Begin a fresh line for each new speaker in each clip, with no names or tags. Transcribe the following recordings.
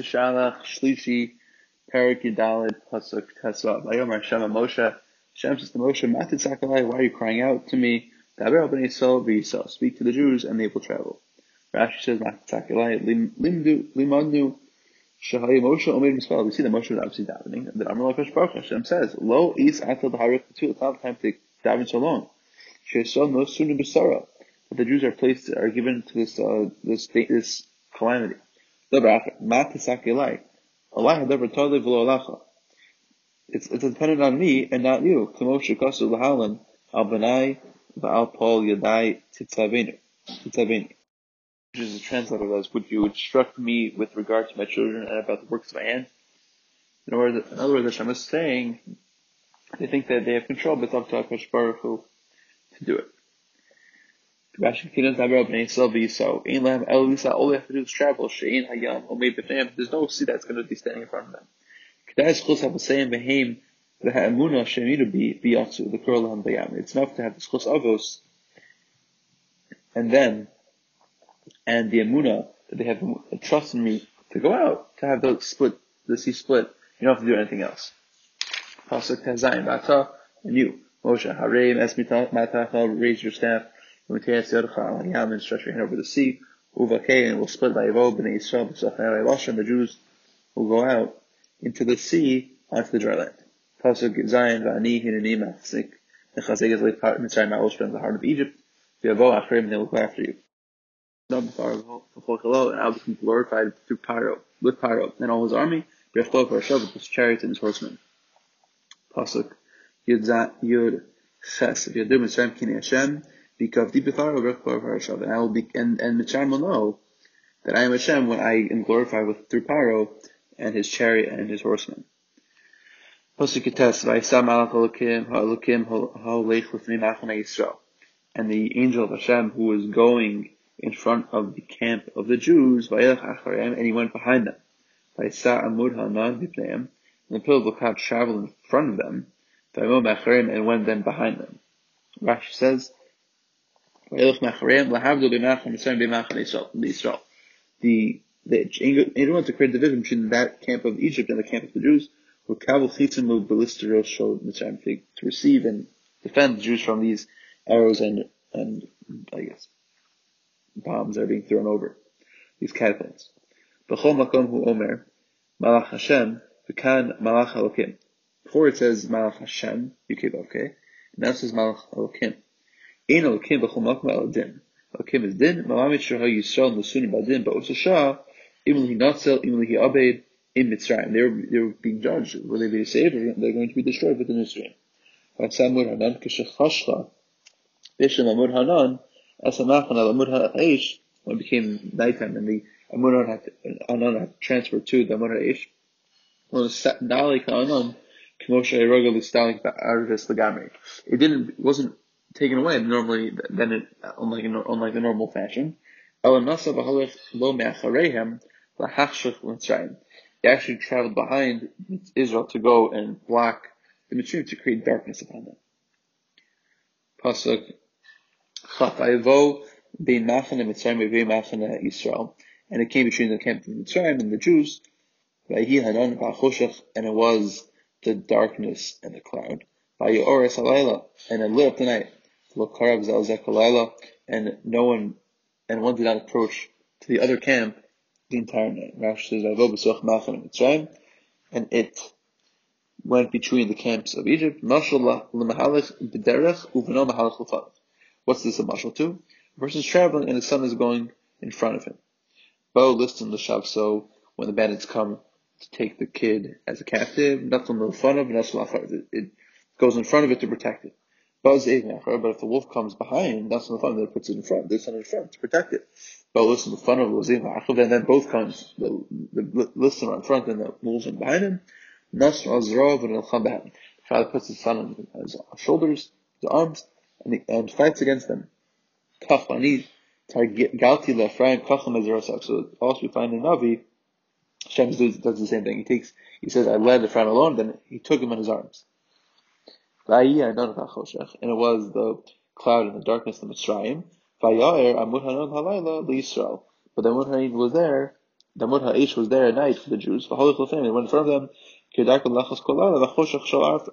Beshalach Shlishi Perik Yudalid Pasuk Tesva. Vayomer Hashem Moshe. Hashem says to Moshe, Matit Sakalai, why are you crying out to me? Daber Bnei Yisrael v'Yisrael. Speak to the Jews and they will travel. Rashi says, Matit Sakalai, Limdu, Limadnu, Shahai Moshe Omer Mispel. We see that Moshe was obviously davening. And then Amar Lakosh Baruch Hashem says, Lo is atal b'harich b'tul. It's not the time to daven so long. She'esol no sunu b'sara. That the Jews are placed, are given to this, uh, this, this calamity. It's, it's dependent on me and not you. Which is translated as, would you instruct me with regard to my children and about the works of my hands? In words, in other words Hashem is saying, they think that they have control, but it's up to HaKadosh Baruch Hu to do it. Rashi Bnei Yisrael v'Yisrael. Ein Yisrael. All they have to do is travel. She'ein hayam omei b'fneim. There's no sea that's going to be standing in front of them. Havasayim behem she'emiru bi b'yam. It's enough to have the schus avos, and then, and the emuna that they have trust in me to go out to have the split, the sea split. You don't have to do anything else. Pasuk Tazayim Bata and you Moshe Hareim Esmitach Matachal raise your staff and stretch your hand over the sea. Uvakei, and will split by Evo, B'nai Yisrael, and the Jews will go out into the sea onto the dry land. Pasuk Zion, Va'ani, Hinani, Machzik, Nechazeg is like Mitzrayim, Ma'ol, in the heart of Egypt. V'yavo, Achrim, and they will go after you. And I'll become glorified through Paro, with Paro, and all his army, Yachlo, Parashav, with his chariots and his horsemen. Pasuk Yud, Yud, Ches, V'yadim, Mitzrayim, Kini Hashem, because deep and I will be and and Mitzrayim will know that I am Hashem when I am glorified with through Paro and his chariot and his horsemen. And the angel of Hashem who was going in front of the camp of the Jews, and he went behind them. And the pillar of the cloud traveled in front of them, and went then behind them. Rashi says, the the to create a division between that camp of Egypt and the camp of the Jews, who kabel chitzim ballisteros showed Mitzrayim to receive and defend the Jews from these arrows and and I guess bombs that are being thrown over these catapults. B'chol makom hu omer malach Hashem v'kan malach Elokim. Before it says malach Hashem, okay, now it says malach Elokim. Ein b'chol din. Is din, malamit Yisrael shah, natzel, abed, in Mitzrayim. They were, they were being judged. Will they be saved or they're going to be destroyed within Mitzrayim? Samud Hanan, Amud Hanan, Asamachan al Amud Ha'esh, when it became nighttime and the Amud Hanan had transferred to the Amud Ha'esh, well, Dali Ka'anan, Kmoshe Eroga Listalik Arvis Lagamri. It didn't, wasn't taken away normally than it, unlike, unlike the normal fashion. Oh, he actually traveled behind Israel to go and block the Mitzrayim to create darkness upon them. Pasuk Chafayivo bein Machane Mitzrayim bein Machane Israel, and it came between the camp of Mitzrayim and the Jews. And it was the darkness and the cloud. And it lit up the night and no one, and one did not approach to the other camp the entire night. Rashi says, and it went between the camps of Egypt. What's this a mashal to? A person is traveling and the sun is going in front of him. Bo listen the so when the bandits come to take the kid as a captive, nothing in front of it goes in front of it to protect it. But if the wolf comes behind, that's in the front, then it puts it in front. This one in front to protect it. But listen, the front of it then then both comes, the, the listener in front and the wolves in behind him. Nasr Azrov and The father puts his son on his shoulders, his arms, and, he, and fights against them. Kachani, Galti Lefraim, Kacham Ezrasak. So also we find in Navi, Shem does, the same thing. He takes, he says, I led Ephraim alone, then he took him in his arms. And it was the cloud and the darkness of Mitzrayim. But the Amud was there the Mud Ha'ish was there at night for the Jews. The Holy They went in front of them. The Choshek shall arise.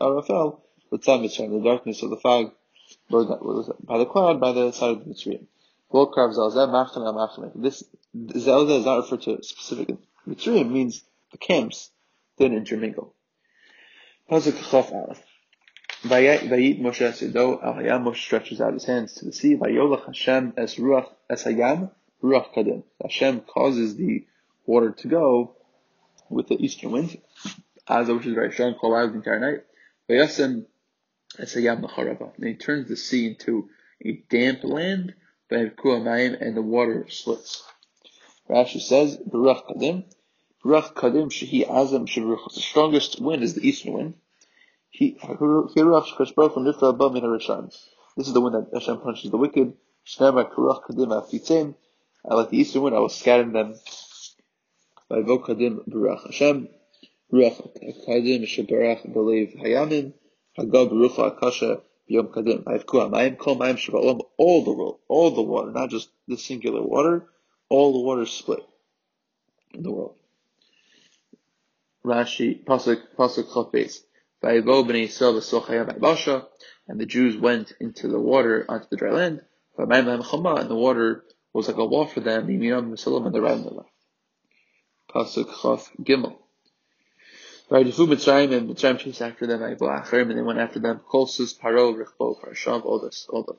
But Zamitzrayim, the darkness of the fog by the cloud by the side of the Mitzrayim. This Zelda is not referred to specific Mitzrayim, means the camps didn't intermingle. Aleph. Vayit Moshe Sido Al Moshe stretches out his hands to the sea. Vayolach Hashem Es Ruach Es Hayam Ruach Kadim. Hashem causes the water to go with the eastern wind, as which is very strong, called out the entire night. Vayasem Es Hayam Nacharava. And he turns the sea into a damp land. Vayavku and the water splits. Rashi says, Ruach Kadim. Ruach Kadim Shehi Azam Shevruch. The strongest wind is the eastern wind. This is the wind that Hashem punishes the wicked. I like the eastern wind, I will scatter them. By Vokadim Baruch Hashem. Ruach Kadim Shebarach Believe Hayamim. Hagab Akasha Yom Kadim. Vayivku Amayim Kol Mayim Shabbalam. All the world, all the water, not just the singular water. All the water split in the world. Rashi, Pasuk, Pasuk Chafes. And the Jews went into the water, onto the dry land. And the water was like a wall for them, and the right and the left. Pasuk Chaf Gimel. Vayidifu Mitzrayim and Mitzrayim chased after them. and they went after them. Kolsus Paro Richbo Parashav. All this, all the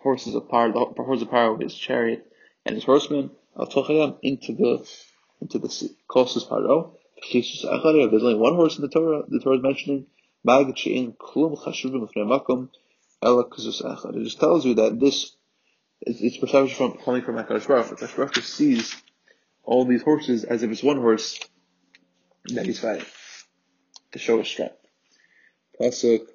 horses of Paro, the horses of Paro, his chariot and his horsemen. Al Tochayam into the into the sea. Kolsus Paro. There's only one horse in the Torah. The Torah is mentioning. It just tells you that this is it's perception from coming from Hakadosh Baruch. Hakadosh Baruch sees all these horses as if it's one horse that he's fighting to show his strength. Pasuk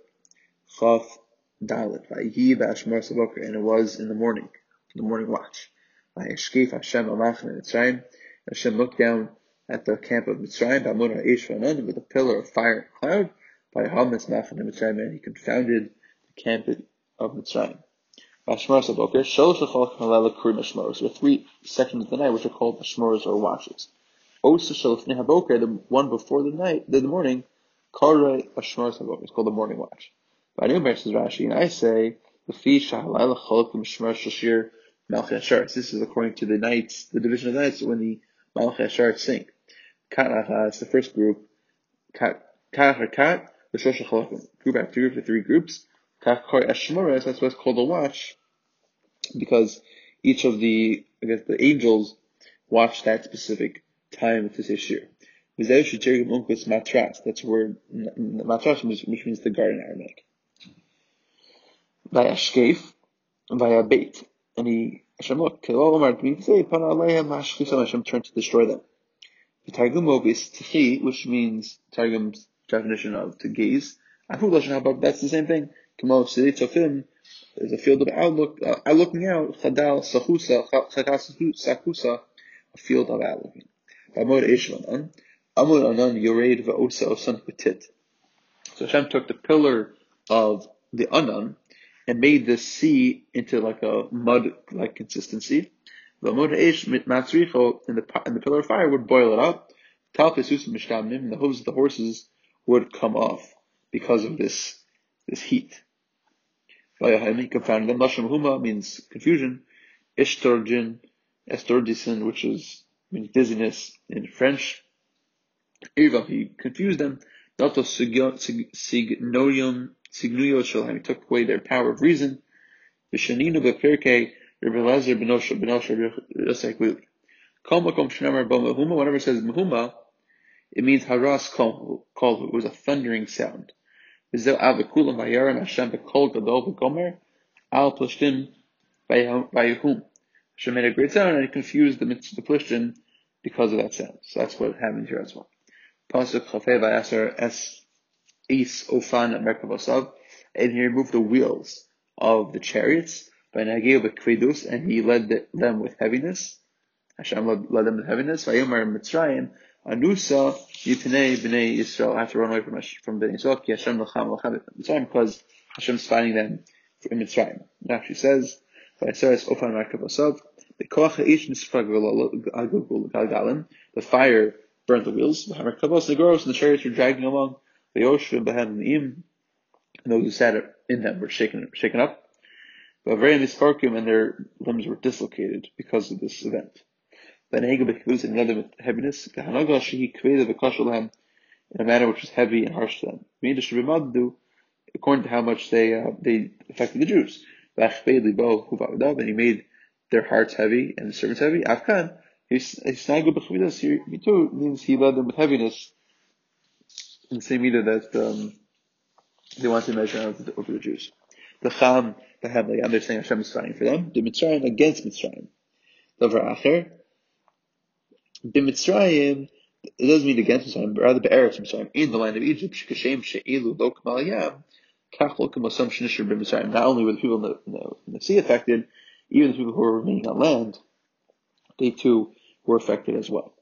Chaf Dalit. Vayihi v'ashmar saboker, and it was in the morning, the morning watch. Vayeshkif Hashem alach Mitzrayim. Hashem looked down at the camp of Mitzrayim, Bamuna Ishvanan, with a pillar of fire and cloud, by Hamas Machan Mitzrayim, and he confounded the camp of Mitzrayim. Ashmar Saboker, Shalosh Achol Kamalala Kurim Ashmaros. There are three sections of the night which are called Ashmaros or watches. Osa Shalofne Haboker, the one before the night, the, morning, Kare Ashmar Saboker. It's called the morning watch. I says Rashi, and I say, the Fi Shahalayla Cholokim Shmar Shashir Malchi Ashar. This is according to the nights, the division of the nights when the Malchi sing. Kanacha uh, is the first group. Kat, Kat, the Cholokim. Group after group, the three groups. Kachkar Ashmaras, that's what's called a watch, because each of the, I guess, the angels watch that specific time of this issue. Matras, that's where matras, which means the garden Aramaic. Via shkef, via bait, and he Hashem looked, Hashem turned to destroy them. The Targum is Tchi, which means Targum's definition of to gaze. That's the same thing. Kamo Sidi Tofim is a field of outlook, uh, looking out. Chadal Sahusa, Sakusa, a field of outlooking. Amod Ishvanan, Amud Anan Yored Va'osa Osan Petit. So Hashem took the pillar of the Anan and made the sea into like a mud-like consistency. V'amod Eish Matzricho, in the and the pillar of fire would boil it up. Tal Pesusim Mishtamnim, and the hooves of the horses would come off because of this this heat. Vayahim, confounded them. Lashon Huma means confusion. Ishtorjin, Estorjisen, which is means dizziness in French. Irva, he confused them. Dato Signorium, Signuyo Shalhem, he took away their power of reason. Vishaninu Bepirke, Rabbi Elazar ben Osher ben Osher Yosef Glili. Kol makom shenamar mehuma. Whenever it says mehuma, it means haras kol, It was a thundering sound. V'zeu avakulam vayaran Hashem bekol gadol v'gomer al plishtim vayahum. Hashem made a great sound and it confused the, the plishtim because of that sound. So that's what happened here as well. Pasuk chafei vayaser es is ofan merkavosav. And he removed the wheels of the chariots by Nagil Bekvidus, and he led them with heaviness. Hashem led, them with heaviness. Vayomar Mitzrayim, Anusa Yipnei Bnei Yisrael I have to run away from from Bnei Yisrael Ki Hashem Lacham Lacham Mitzrayim because Hashem's fighting them in Mitzrayim. It actually says Vayaseres Ofan Markav Asav The fire burned the wheels. The girls and the chariots were dragging along. The ocean and those who sat in them were shaken shaken up. But very misfarkim and their limbs were dislocated because of this event. Then Ega was in another heaviness. The Hanagash created the Kashland in a manner which was heavy and harsh to them. According to how much they uh, they affected the Jews. And he made their hearts heavy and the servants heavy. Afkan, too means he led them with heaviness in the same meter that um, they want to measure out over the Jews. The Cham, the Hamley, they're saying Hashem fighting for them. The Mitzrayim against Mitzrayim. Dover Acher. The Mitzrayim, it doesn't mean against Mitzrayim, but rather Be'eretz Mitzrayim, in the land of Egypt, Shekashem She'ilu Osam Shinishir B'Mitzrayim. Not only were the people in the, in the, in the sea affected, even the people who were remaining on land, they too were affected as well.